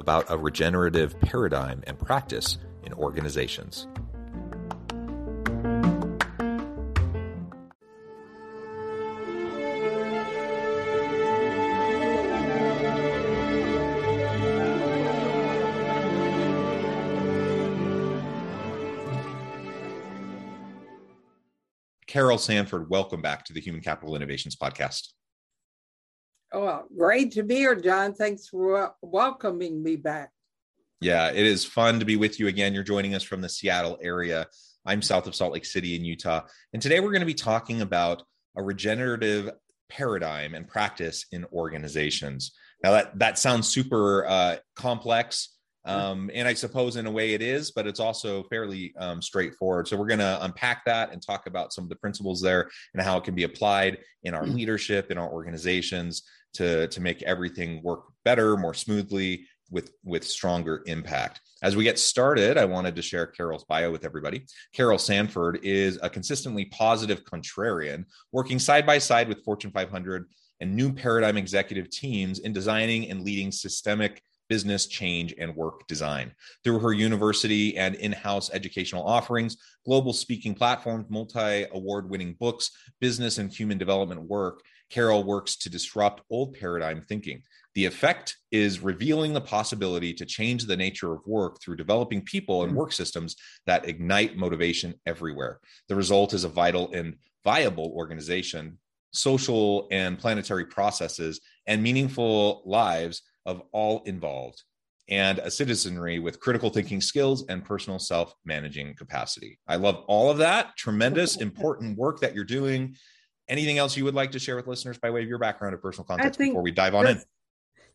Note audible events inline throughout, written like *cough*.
about a regenerative paradigm and practice in organizations. Carol Sanford, welcome back to the Human Capital Innovations Podcast. Great to be here, John. Thanks for welcoming me back. Yeah, it is fun to be with you again. You're joining us from the Seattle area. I'm south of Salt Lake City in Utah. And today we're going to be talking about a regenerative paradigm and practice in organizations. Now, that, that sounds super uh, complex um, and I suppose in a way it is, but it's also fairly um, straightforward. So we're going to unpack that and talk about some of the principles there and how it can be applied in our leadership, in our organizations to, to make everything work better, more smoothly, with with stronger impact. As we get started, I wanted to share Carol's bio with everybody. Carol Sanford is a consistently positive contrarian, working side by side with Fortune 500 and new paradigm executive teams in designing and leading systemic business change and work design. Through her university and in house educational offerings, global speaking platforms, multi award winning books, business and human development work, Carol works to disrupt old paradigm thinking. The effect is revealing the possibility to change the nature of work through developing people and hmm. work systems that ignite motivation everywhere. The result is a vital and viable organization, social and planetary processes, and meaningful lives of all involved and a citizenry with critical thinking skills and personal self managing capacity. I love all of that. Tremendous, important work that you're doing. Anything else you would like to share with listeners by way of your background or personal context before we dive on in?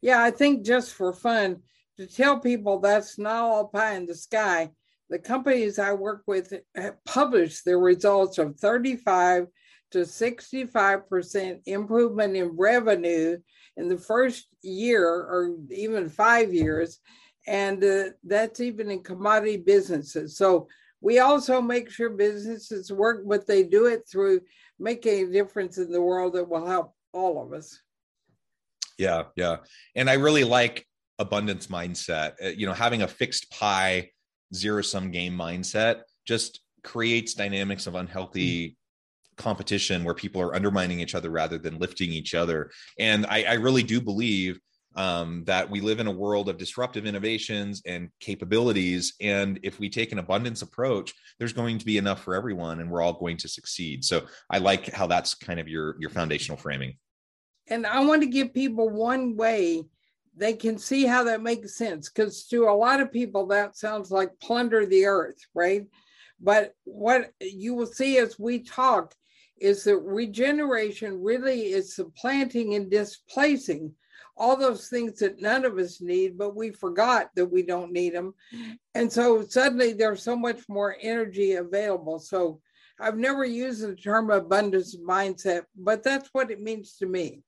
Yeah, I think just for fun, to tell people that's not all pie in the sky. The companies I work with publish their results of 35 to 65% improvement in revenue in the first year or even five years. And uh, that's even in commodity businesses. So we also make sure businesses work, but they do it through making a difference in the world that will help all of us. Yeah, yeah. And I really like abundance mindset. Uh, you know, having a fixed pie, zero sum game mindset just creates dynamics of unhealthy competition where people are undermining each other rather than lifting each other. And I, I really do believe um, that we live in a world of disruptive innovations and capabilities. And if we take an abundance approach, there's going to be enough for everyone, and we're all going to succeed. So I like how that's kind of your your foundational framing. And I want to give people one way they can see how that makes sense because to a lot of people that sounds like plunder the earth, right? But what you will see as we talk is that regeneration really is supplanting and displacing all those things that none of us need, but we forgot that we don't need them. And so suddenly there's so much more energy available. So I've never used the term abundance mindset, but that's what it means to me.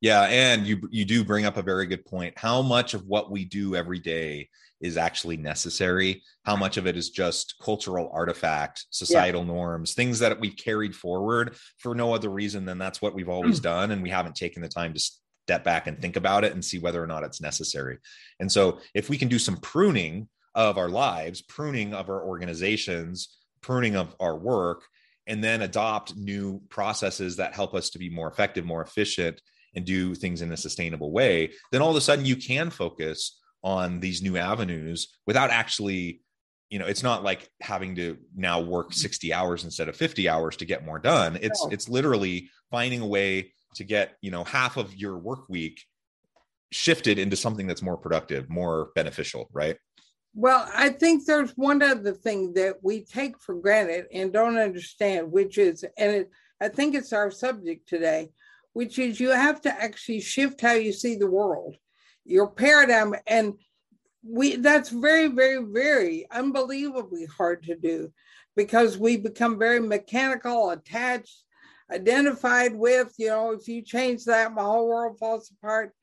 Yeah, and you you do bring up a very good point. How much of what we do every day is actually necessary? How much of it is just cultural artifact, societal yeah. norms, things that we've carried forward for no other reason than that's what we've always mm. done and we haven't taken the time to step back and think about it and see whether or not it's necessary. And so if we can do some pruning of our lives, pruning of our organizations, pruning of our work, and then adopt new processes that help us to be more effective, more efficient, and do things in a sustainable way then all of a sudden you can focus on these new avenues without actually you know it's not like having to now work 60 hours instead of 50 hours to get more done it's no. it's literally finding a way to get you know half of your work week shifted into something that's more productive more beneficial right well i think there's one other thing that we take for granted and don't understand which is and it, i think it's our subject today which is you have to actually shift how you see the world your paradigm and we that's very very very unbelievably hard to do because we become very mechanical attached identified with you know if you change that my whole world falls apart.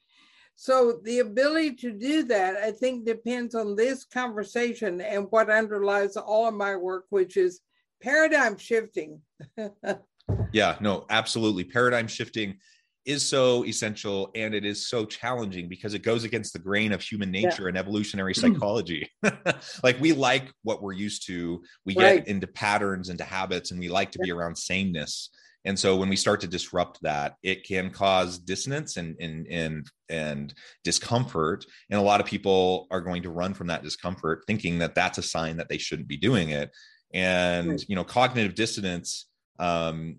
So the ability to do that i think depends on this conversation and what underlies all of my work which is paradigm shifting *laughs* yeah no absolutely paradigm shifting is so essential and it is so challenging because it goes against the grain of human nature yeah. and evolutionary mm. psychology. *laughs* like we like what we're used to, we right. get into patterns, into habits, and we like to be around sameness. And so when we start to disrupt that, it can cause dissonance and and and and discomfort. And a lot of people are going to run from that discomfort, thinking that that's a sign that they shouldn't be doing it. And right. you know, cognitive dissonance um,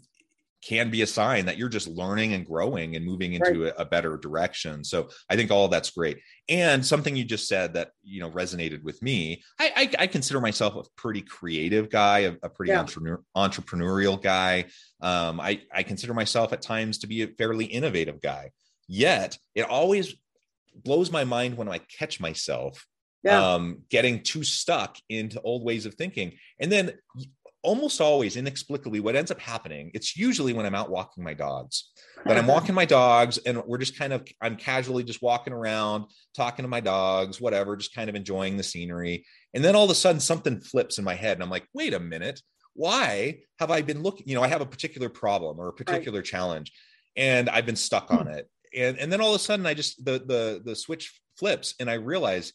can be a sign that you're just learning and growing and moving into right. a, a, better direction. So I think all that's great. And something you just said that you know resonated with me. I, I, I consider myself a pretty creative guy, a, a pretty yeah. entrepreneur, entrepreneurial guy. Um, I I consider myself at times to be a fairly innovative guy. Yet it always blows my mind when I catch myself yeah. um, getting too stuck into old ways of thinking. And then almost always inexplicably what ends up happening it's usually when i'm out walking my dogs. *laughs* But i'm walking my dogs and we're just kind of i'm casually just walking around talking to my dogs whatever just kind of enjoying the scenery. And then all of a sudden something flips in my head and i'm like wait a minute. Why have i been looking you know i have a particular problem or a particular right. challenge and i've been stuck on hmm. it. And and then all of a sudden i just the the the switch flips and i realize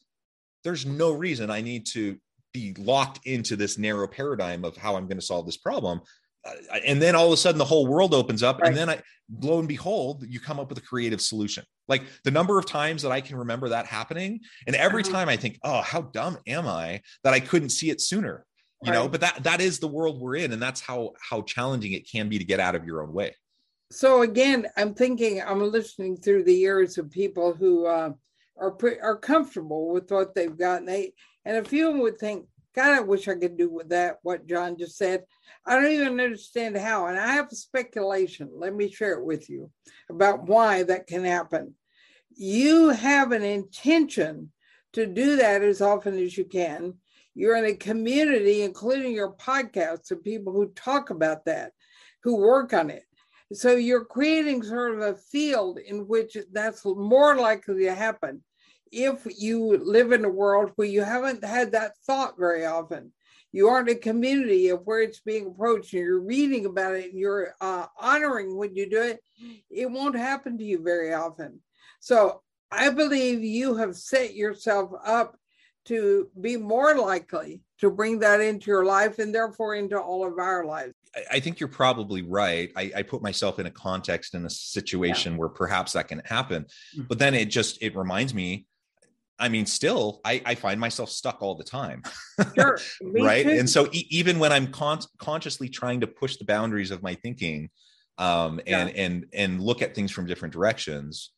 there's no reason i need to be locked into this narrow paradigm of how I'm going to solve this problem. Uh, and then all of a sudden the whole world opens up right. and then I lo and behold you come up with a creative solution. Like the number of times that I can remember that happening and every uh-huh. time I think, "Oh, how dumb am I that I couldn't see it sooner?" You right. know, but that that is the world we're in and that's how how challenging it can be to get out of your own way. So again, I'm thinking I'm listening through the ears of people who uh, are pre- are comfortable with what they've got and they and a few would think, God, I wish I could do with that, what John just said. I don't even understand how. And I have a speculation. Let me share it with you about why that can happen. You have an intention to do that as often as you can. You're in a community, including your podcasts, of people who talk about that, who work on it. So you're creating sort of a field in which that's more likely to happen if you live in a world where you haven't had that thought very often, you aren't a community of where it's being approached and you're reading about it and you're uh, honoring when you do it, it won't happen to you very often. So I believe you have set yourself up to be more likely to bring that into your life and therefore into all of our lives. I think you're probably right. I, I put myself in a context in a situation yeah. where perhaps that can happen, mm. but then it just it reminds me I mean, still, I, I find myself stuck all the time. *laughs* Sure. right. Too. And so, e- even when I'm con- consciously trying to push the boundaries of my thinking um, and, yeah. and, and look at things from different directions,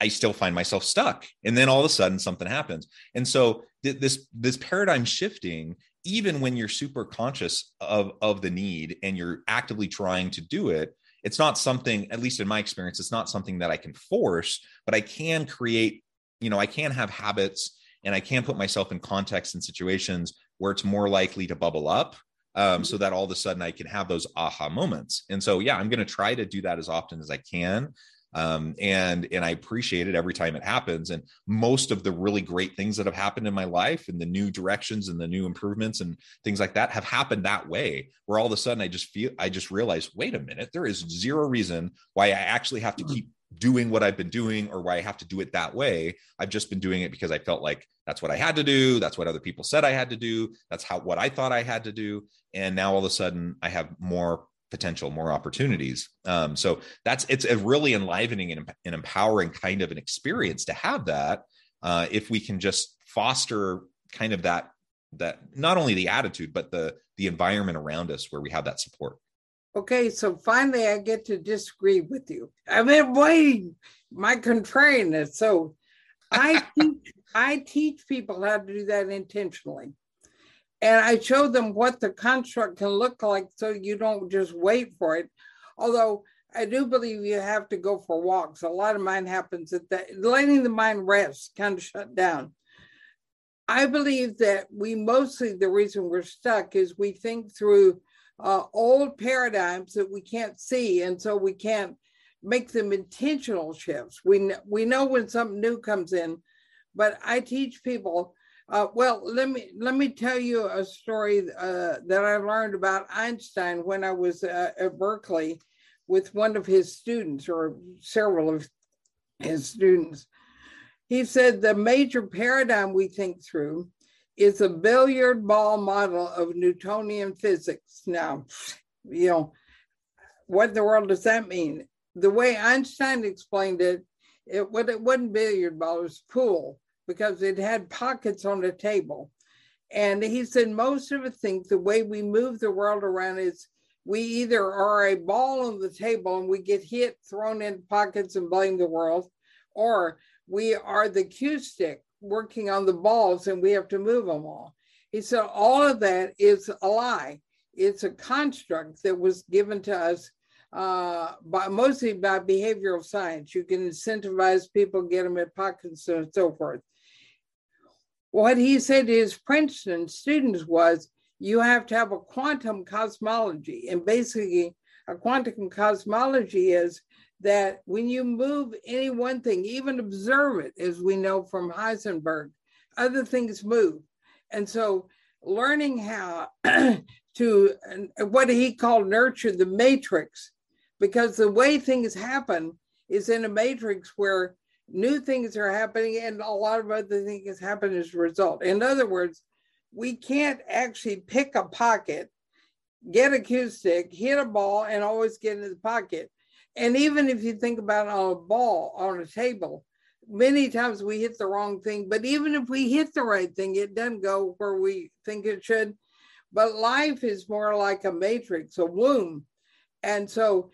I still find myself stuck. And then all of a sudden, something happens. And so, th- this, this paradigm shifting, even when you're super conscious of, of the need and you're actively trying to do it, it's not something, at least in my experience, it's not something that I can force, but I can create you know, I can have habits and I can put myself in context and situations where it's more likely to bubble up um, so mm-hmm. that all of a sudden I can have those aha moments. And so, yeah, I'm going to try to do that as often as I can. Um, and and I appreciate it every time it happens. And most of the really great things that have happened in my life, and the new directions and the new improvements and things like that, have happened that way. Where all of a sudden I just feel I just realize, wait a minute, there is zero reason why I actually have to mm-hmm. keep doing what I've been doing or why I have to do it that way. I've just been doing it because I felt like that's what I had to do. That's what other people said I had to do. That's how what I thought I had to do. And now all of a sudden I have more potential, more opportunities. Um, so that's it's a really enlivening and, and, empowering kind of an experience to have that. Uh, if we can just foster kind of that that not only the attitude but the the environment around us where we have that support. Okay, so finally I get to disagree with you. I've been waiting my contrariness. So I *laughs* teach I teach people how to do that intentionally. And I show them what the construct can look like so you don't just wait for it. Although I do believe you have to go for walks. A lot of mine happens at that, letting the mind rest, kind of shut down. I believe that we mostly, the reason we're stuck is we think through uh, old paradigms that we can't see. And so we can't make them intentional shifts. We, we know when something new comes in, but I teach people uh, well, let me let me tell you a story uh, that I learned about Einstein when I was uh, at Berkeley with one of his students or several of his students. He said the major paradigm we think through is a billiard ball model of Newtonian physics. Now, you know, what in the world does that mean? The way Einstein explained it, it, it wasn't billiard ball, it was pool because it had pockets on the table. And he said, most of us think the way we move the world around is we either are a ball on the table and we get hit, thrown in pockets and blame the world, or we are the cue stick working on the balls and we have to move them all. He said, all of that is a lie. It's a construct that was given to us uh, by mostly by behavioral science. You can incentivize people, get them in pockets, and so forth. What he said to his Princeton students was, you have to have a quantum cosmology. And basically, a quantum cosmology is that when you move any one thing, even observe it, as we know from Heisenberg, other things move. And so, learning how *clears throat* to what he called nurture the matrix, because the way things happen is in a matrix where new things are happening and a lot of other things happen as a result. In other words, we can't actually pick a pocket, get a cue stick, hit a ball, and always get into the pocket. And even if you think about on a ball on a table, many times we hit the wrong thing. But even if we hit the right thing, it doesn't go where we think it should. But life is more like a matrix, a womb. And so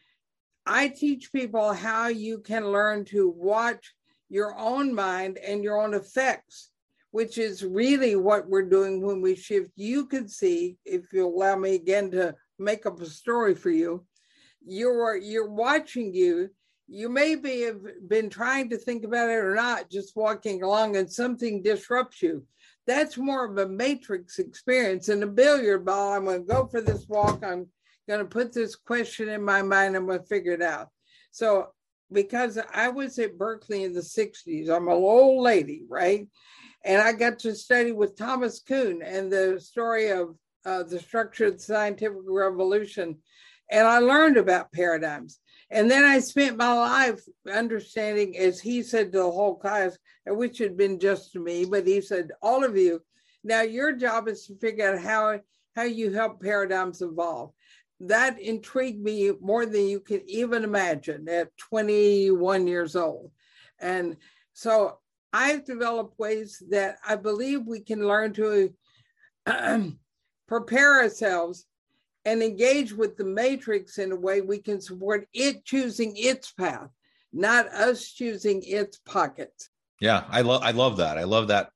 I teach people how you can learn to watch your own mind and your own effects, which is really what we're doing when we shift. You can see, if you allow me again to make up a story for you, you're you're watching you. You maybe have been trying to think about it or not, just walking along, and something disrupts you. That's more of a matrix experience. In a billiard ball, I'm going to go for this walk. I'm going to put this question in my mind. I'm going to figure it out. So because I was at Berkeley in the 60s. I'm an old lady, right? And I got to study with Thomas Kuhn and the story of uh, the structure of the scientific revolution. And I learned about paradigms. And then I spent my life understanding, as he said to the whole class, which had been just to me, but he said, all of you, now your job is to figure out how, how you help paradigms evolve that intrigued me more than you could even imagine at 21 years old. And so I've developed ways that I believe we can learn to *clears throat* prepare ourselves and engage with the matrix in a way we can support it choosing its path, not us choosing its pockets. Yeah, I love I love that. I love that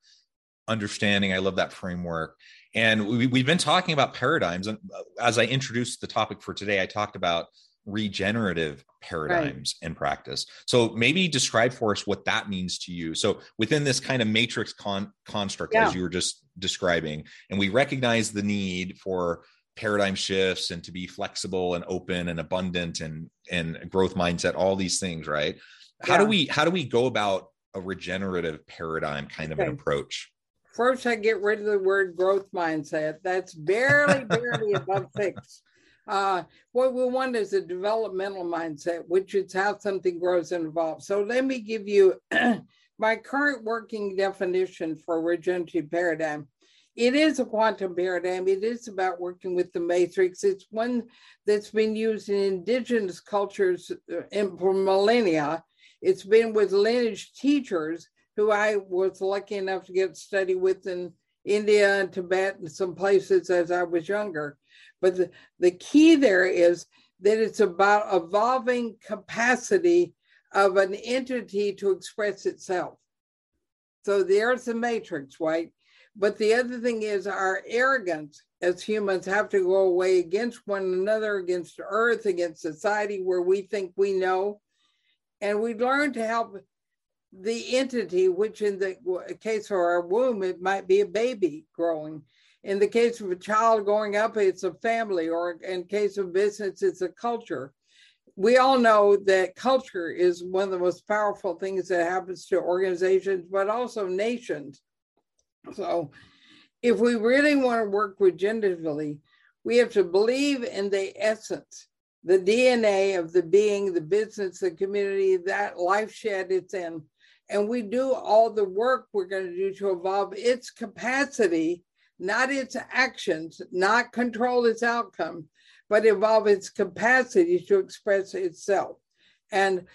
understanding. I love that framework. And we, we've been talking about paradigms. And uh, as I introduced the topic for today, I talked about regenerative paradigms right. in practice. So maybe describe for us what that means to you. So within this kind of matrix con- construct, yeah. as you were just describing, and we recognize the need for paradigm shifts and to be flexible and open and abundant and and growth mindset, all these things, right? How do we how do we go about a regenerative paradigm kind of an approach? First, I get rid of the word growth mindset. That's barely, barely above *laughs* fixed. Uh, what we want is a developmental mindset, which is how something grows and evolves. So let me give you *clears throat* my current working definition for regenerative paradigm it is a quantum paradigm. It is about working with the matrix. It's one that's been used in indigenous cultures uh, for millennia. It's been with lineage teachers who I was lucky enough to get study with in India and Tibet and some places as I was younger. But the, the key there is that it's about evolving capacity of an entity to express itself. So there's the matrix, right? But the other thing is our arrogance as humans have to go away against one another, against earth, against society where we think we know. And we learn to help the entity, which in the case of our womb, it might be a baby growing. In the case of a child growing up, it's a family, or in case of business, it's a culture. We all know that culture is one of the most powerful things that happens to organizations, but also nations. So, if we really want to work regeneratively, we have to believe in the essence, the DNA of the being, the business, the community, that life shed it's in and we do all the work we're going to do to evolve its capacity, not its actions, not control its outcome, but evolve its capacity to express itself. And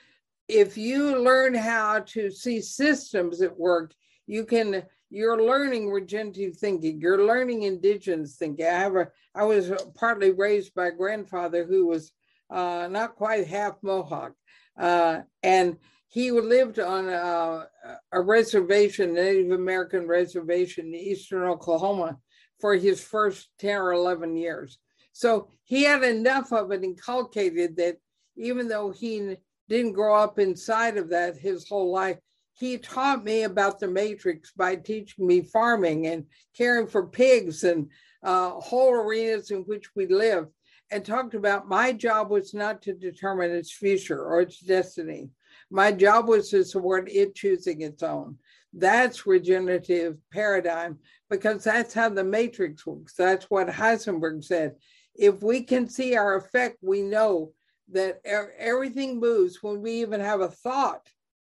if you learn how to see systems at work, you can you're learning regenerative thinking you're learning indigenous thinking i have a i was partly raised by a grandfather who was uh, not quite half mohawk uh, and he lived on a, a reservation, Native American reservation in eastern Oklahoma for his first 10 or 11 years. So he had enough of it inculcated that even though he didn't grow up inside of that his whole life, he taught me about the matrix by teaching me farming and caring for pigs and uh, whole arenas in which we live and talked about my job was not to determine its future or its destiny. My job was to support it choosing its own. That's regenerative paradigm because that's how the matrix works. That's what Heisenberg said. If we can see our effect, we know that everything moves when we even have a thought,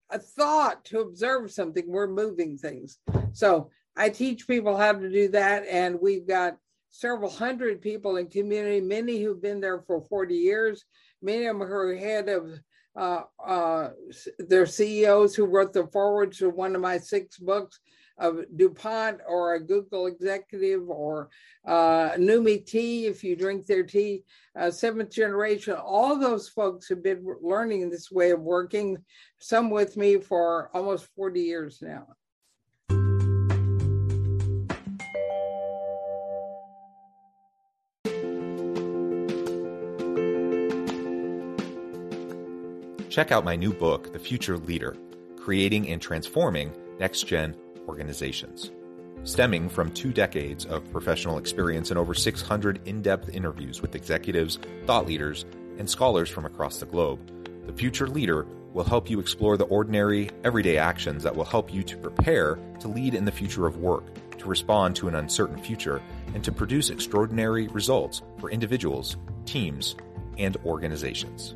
a thought to observe something, we're moving things. So I teach people how to do that. And we've got several hundred people in community, many who've been there for 40 years, many of them are head of uh, uh, their CEOs who wrote the foreword to one of my six books of DuPont or a Google executive or uh, Numi tea, if you drink their tea, uh, seventh generation, all those folks have been learning this way of working, some with me for almost 40 years now. check out my new book, The Future Leader Creating and Transforming Next Gen Organizations. Stemming from two decades of professional experience and over 600 in depth interviews with executives, thought leaders, and scholars from across the globe, The Future Leader will help you explore the ordinary, everyday actions that will help you to prepare to lead in the future of work, to respond to an uncertain future, and to produce extraordinary results for individuals, teams, and organizations.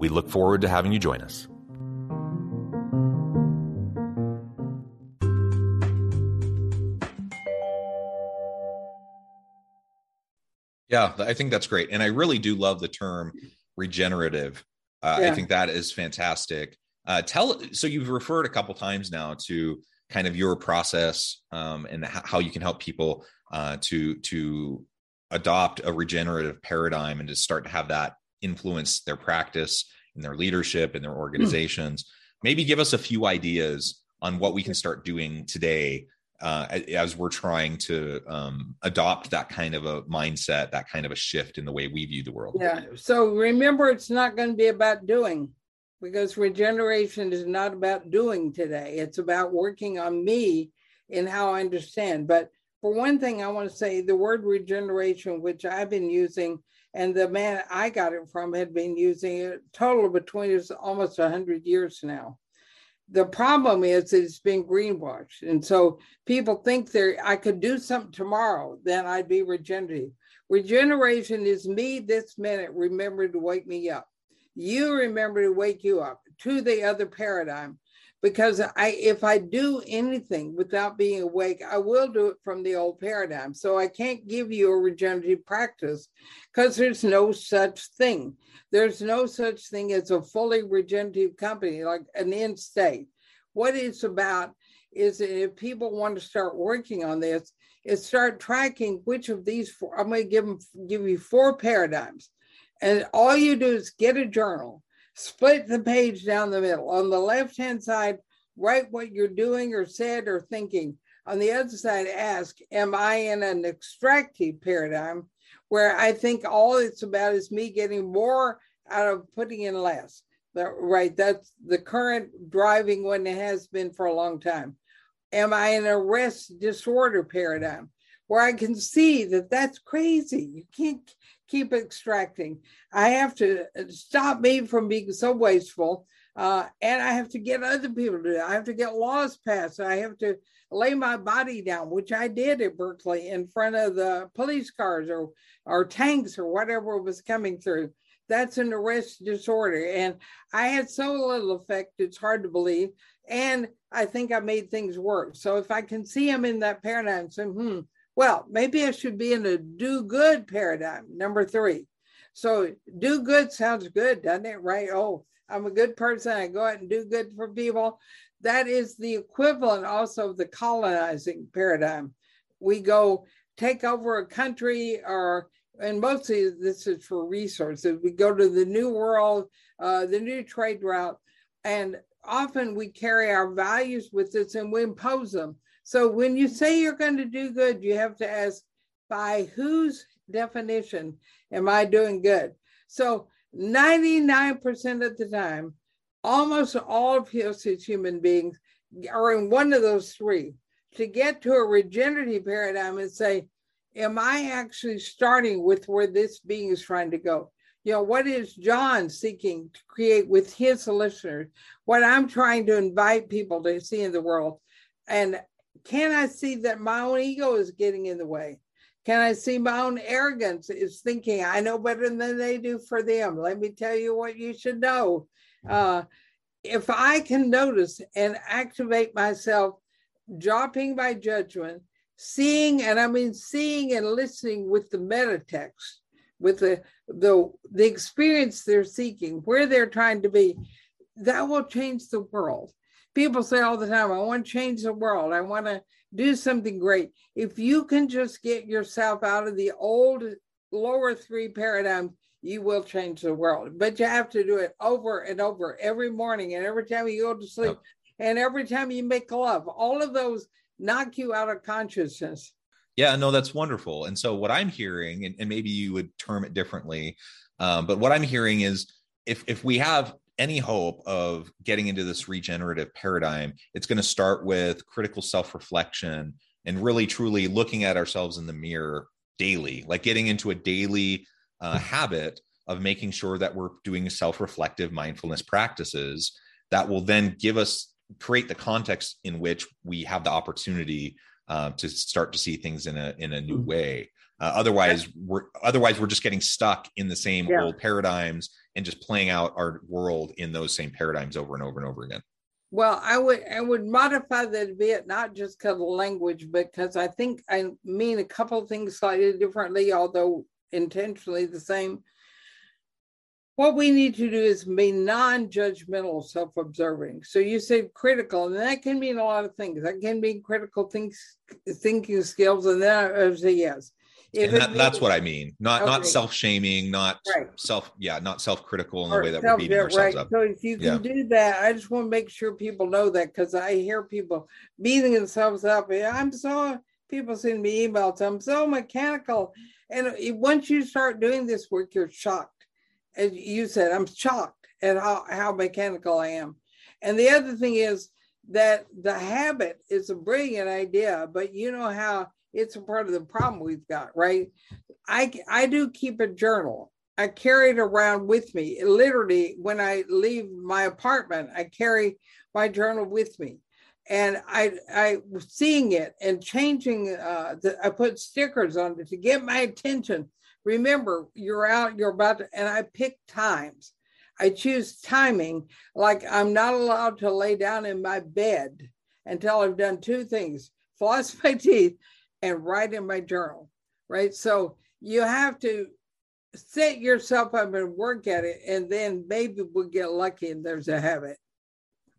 We look forward to having you join us. Yeah, I think that's great. And I really do love the term regenerative Uh, yeah. I think that is fantastic. Uh, tell so you've referred a couple times now to kind of your process um, and how you can help people uh, to to adopt a regenerative paradigm and to start to have that influence their practice and their leadership and their hmm. organizations. Maybe give us a few ideas on what we can start doing today uh, as we're trying to um, adopt that kind of a mindset, that kind of a shift in the way we view the world. Yeah. So remember, it's not going to be about doing because regeneration is not about doing today. It's about working on me in how I understand. But for one thing, I want to say the word regeneration, which I've been using, and the man I got it from had been using it total between us almost 100 years now. The problem is it's been greenwashed. And so people think there I could do something tomorrow, then I'd be regenerative. Regeneration is me this minute, remember to wake me up you remember to wake you up to the other paradigm because I if I do anything without being awake, I will do it from the old paradigm. So I can't give you a regenerative practice because there's no such thing. There's no such thing as a fully regenerative company like an end state. What it's about is that if people want to start working on this, is start tracking which of these four. I'm going to give them give you four paradigms. And all you do is get a journal, split the page down the middle. On the left hand side, write what you're doing or said or thinking. On the other side, ask, Am I in an extractive paradigm where I think all it's about is me getting more out of putting in less? That, right, that's the current driving one it has been for a long time. Am I in arrest disorder paradigm where I can see that that's crazy? You can't keep extracting. I have to uh, stop me from being so wasteful. Uh, and I have to get other people to do it. I have to get laws passed. I have to lay my body down, which I did at Berkeley in front of the police cars or, or tanks or whatever was coming through. That's an arrest disorder. And I had so little effect, it's hard to believe. And I think I made things worse. So if I can see him in that paradigm, say, hmm, well, maybe I should be in a do good paradigm, number three. So, do good sounds good, doesn't it? Right? Oh, I'm a good person. I go out and do good for people. That is the equivalent also of the colonizing paradigm. We go take over a country, or, and mostly this is for resources. We go to the new world, uh, the new trade route, and often we carry our values with us and we impose them. So when you say you're going to do good, you have to ask by whose definition am I doing good? So 99% of the time, almost all of us as human beings are in one of those three. To get to a regenerative paradigm and say, am I actually starting with where this being is trying to go? You know, what is John seeking to create with his listeners? What I'm trying to invite people to see in the world. And can I see that my own ego is getting in the way? Can I see my own arrogance is thinking I know better than they do for them? Let me tell you what you should know. Uh, if I can notice and activate myself, dropping my judgment, seeing, and I mean seeing and listening with the meta text, with the the the experience they're seeking, where they're trying to be, that will change the world people say all the time, I want to change the world. I want to do something great. If you can just get yourself out of the old lower three paradigms, you will change the world. But you have to do it over and over every morning and every time you go to sleep yep. and every time you make love. All of those knock you out of consciousness. Yeah, no, that's wonderful. And so what I'm hearing, and, and maybe you would term it differently, um, but what I'm hearing is if if we have any hope of getting into this regenerative paradigm, it's going to start with critical self reflection and really truly looking at ourselves in the mirror daily, like getting into a daily uh, habit of making sure that we're doing self reflective mindfulness practices that will then give us create the context in which we have the opportunity uh, to start to see things in a in a new mm. way. Uh, otherwise, we're otherwise we're just getting stuck in the same yeah. old paradigms and just playing out our world in those same paradigms over and over and over again. Well, I would I would modify that a bit, not just because of language, but because I think I mean a couple things slightly differently, although intentionally the same. what we need to do is be non-judgmental self-observing so you said critical and that can mean a lot of things that can mean critical think, thinking skills and then i say yes if and that, that's what I mean. Not okay. not self shaming, not right. self yeah, not self critical in the way that we're beating ourselves right. up. So if you can yeah. do that, I just want to make sure people know that because I hear people beating themselves up. I'm so people send me emails. I'm so mechanical, and once you start doing this work, you're shocked. As you said, I'm shocked at how how mechanical I am. And the other thing is that the habit is a brilliant idea, but you know how it's a part of the problem we've got, right? I I do keep a journal. I carry it around with me. Literally, when I leave my apartment, I carry my journal with me, and I I seeing it and changing. Uh, the, I put stickers on it to get my attention. Remember, you're out. You're about to, and I pick times. I choose timing. Like I'm not allowed to lay down in my bed until I've done two things: *laughs* floss my teeth and write in my journal, right? So you have to set yourself up and work at it, and then maybe we'll get lucky and there's a habit.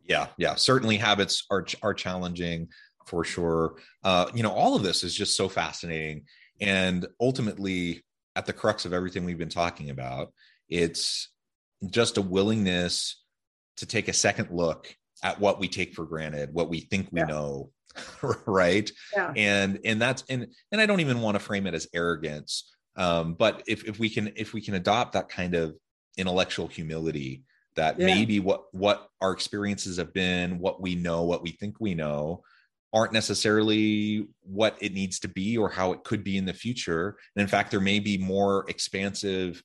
Yeah, yeah. Certainly, habits are are challenging for sure. Uh, you know, all of this is just so fascinating, and ultimately, at the crux of everything we've been talking about, it's just a willingness to take a second look at what we take for granted, what we think we yeah. know, *laughs* right yeah. and and that's and and i don't even want to frame it as arrogance um but if if we can if we can adopt that kind of intellectual humility that yeah. maybe what what our experiences have been what we know what we think we know aren't necessarily what it needs to be or how it could be in the future and in fact there may be more expansive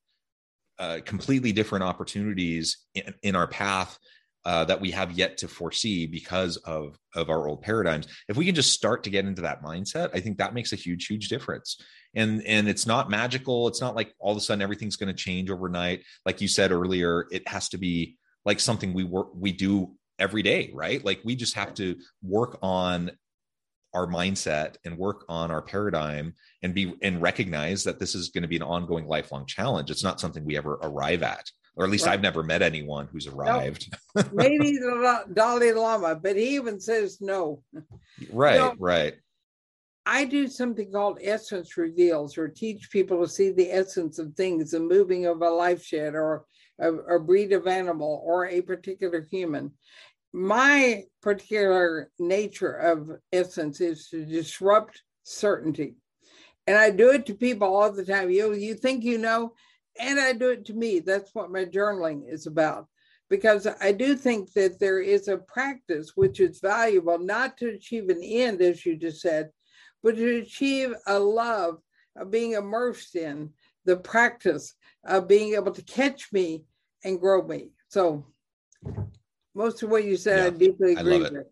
uh, completely different opportunities in, in our path uh, that we have yet to foresee because of of our old paradigms. If we can just start to get into that mindset i think that makes a huge huge difference. And and it's not magical. It's not like all of a sudden everything's going to change overnight. Like you said earlier it has to be like something we work we do every day right? Like we just have to work on our mindset and work on our paradigm and be and recognize that this is going to be an ongoing lifelong challenge. It's not something we ever arrive at or at least right. I've never met anyone who's arrived. No, maybe *laughs* the Dalai Lama, but he even says no. Right, right. I do something called essence reveals, or teach people to see the essence of things, the moving of a life shed, or a, a breed of animal, or a particular human. My particular nature of essence is to disrupt certainty. And I do it to people all the time. You, you think you know, and I do it to me. That's what my journaling is about. Because I do think that there is a practice which is valuable, not to achieve an end, as you just said, but to achieve a love of being immersed in the practice of being able to catch me and grow me. So, most of what you said, yeah, I deeply agree I with.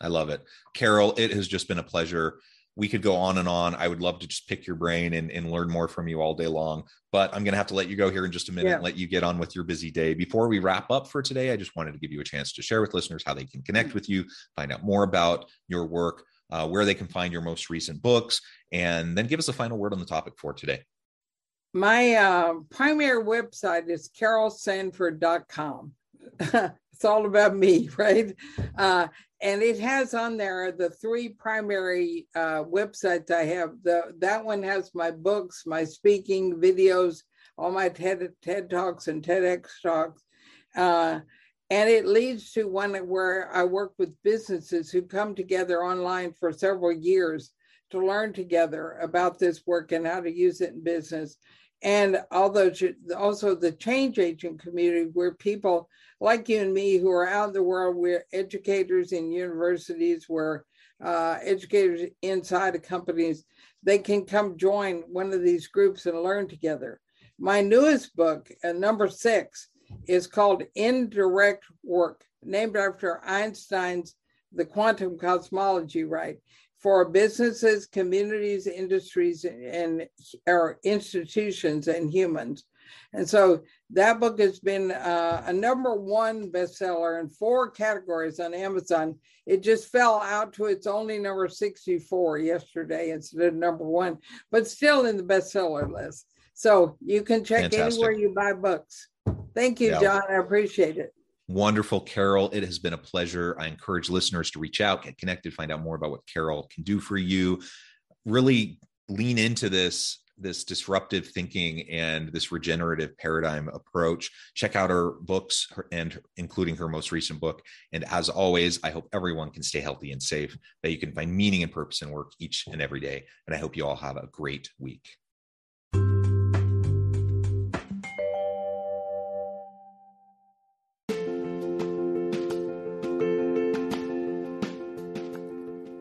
I love it. Carol, it has just been a pleasure we could go on and on. I would love to just pick your brain and, and learn more from you all day long. But I'm going to have to let you go here in just a minute yeah. and let you get on with your busy day. Before we wrap up for today, I just wanted to give you a chance to share with listeners how they can connect with you, find out more about your work, uh, where they can find your most recent books, and then give us a final word on the topic for today. My uh, primary website is carolsanford.com. *laughs* it's all about me, *laughs* right? Uh, and it has on there the three primary uh, websites I have. The that one has my books, my speaking videos, all my TED TED talks and TEDx talks, uh, and it leads to one where I work with businesses who come together online for several years to learn together about this work and how to use it in business. And although also the change agent community where people like you and me who are out in the world, we're educators in universities, we're uh, educators inside of companies, they can come join one of these groups and learn together. My newest book, uh, number six, is called Indirect Work, named after Einstein's The Quantum Cosmology, right? For businesses, communities, industries, and our institutions and humans. And so that book has been uh, a number one bestseller in four categories on Amazon. It just fell out to its only number 64 yesterday instead of number one, but still in the bestseller list. So you can check Fantastic. anywhere you buy books. Thank you, Yeah. John. I appreciate it. Wonderful, Carol. It has been a pleasure. I encourage listeners to reach out, get connected, find out more about what Carol can do for you. Really lean into this this disruptive thinking and this regenerative paradigm approach. Check out her books and including her most recent book. And as always, I hope everyone can stay healthy and safe, that you can find meaning and purpose in work each and every day. And I hope you all have a great week.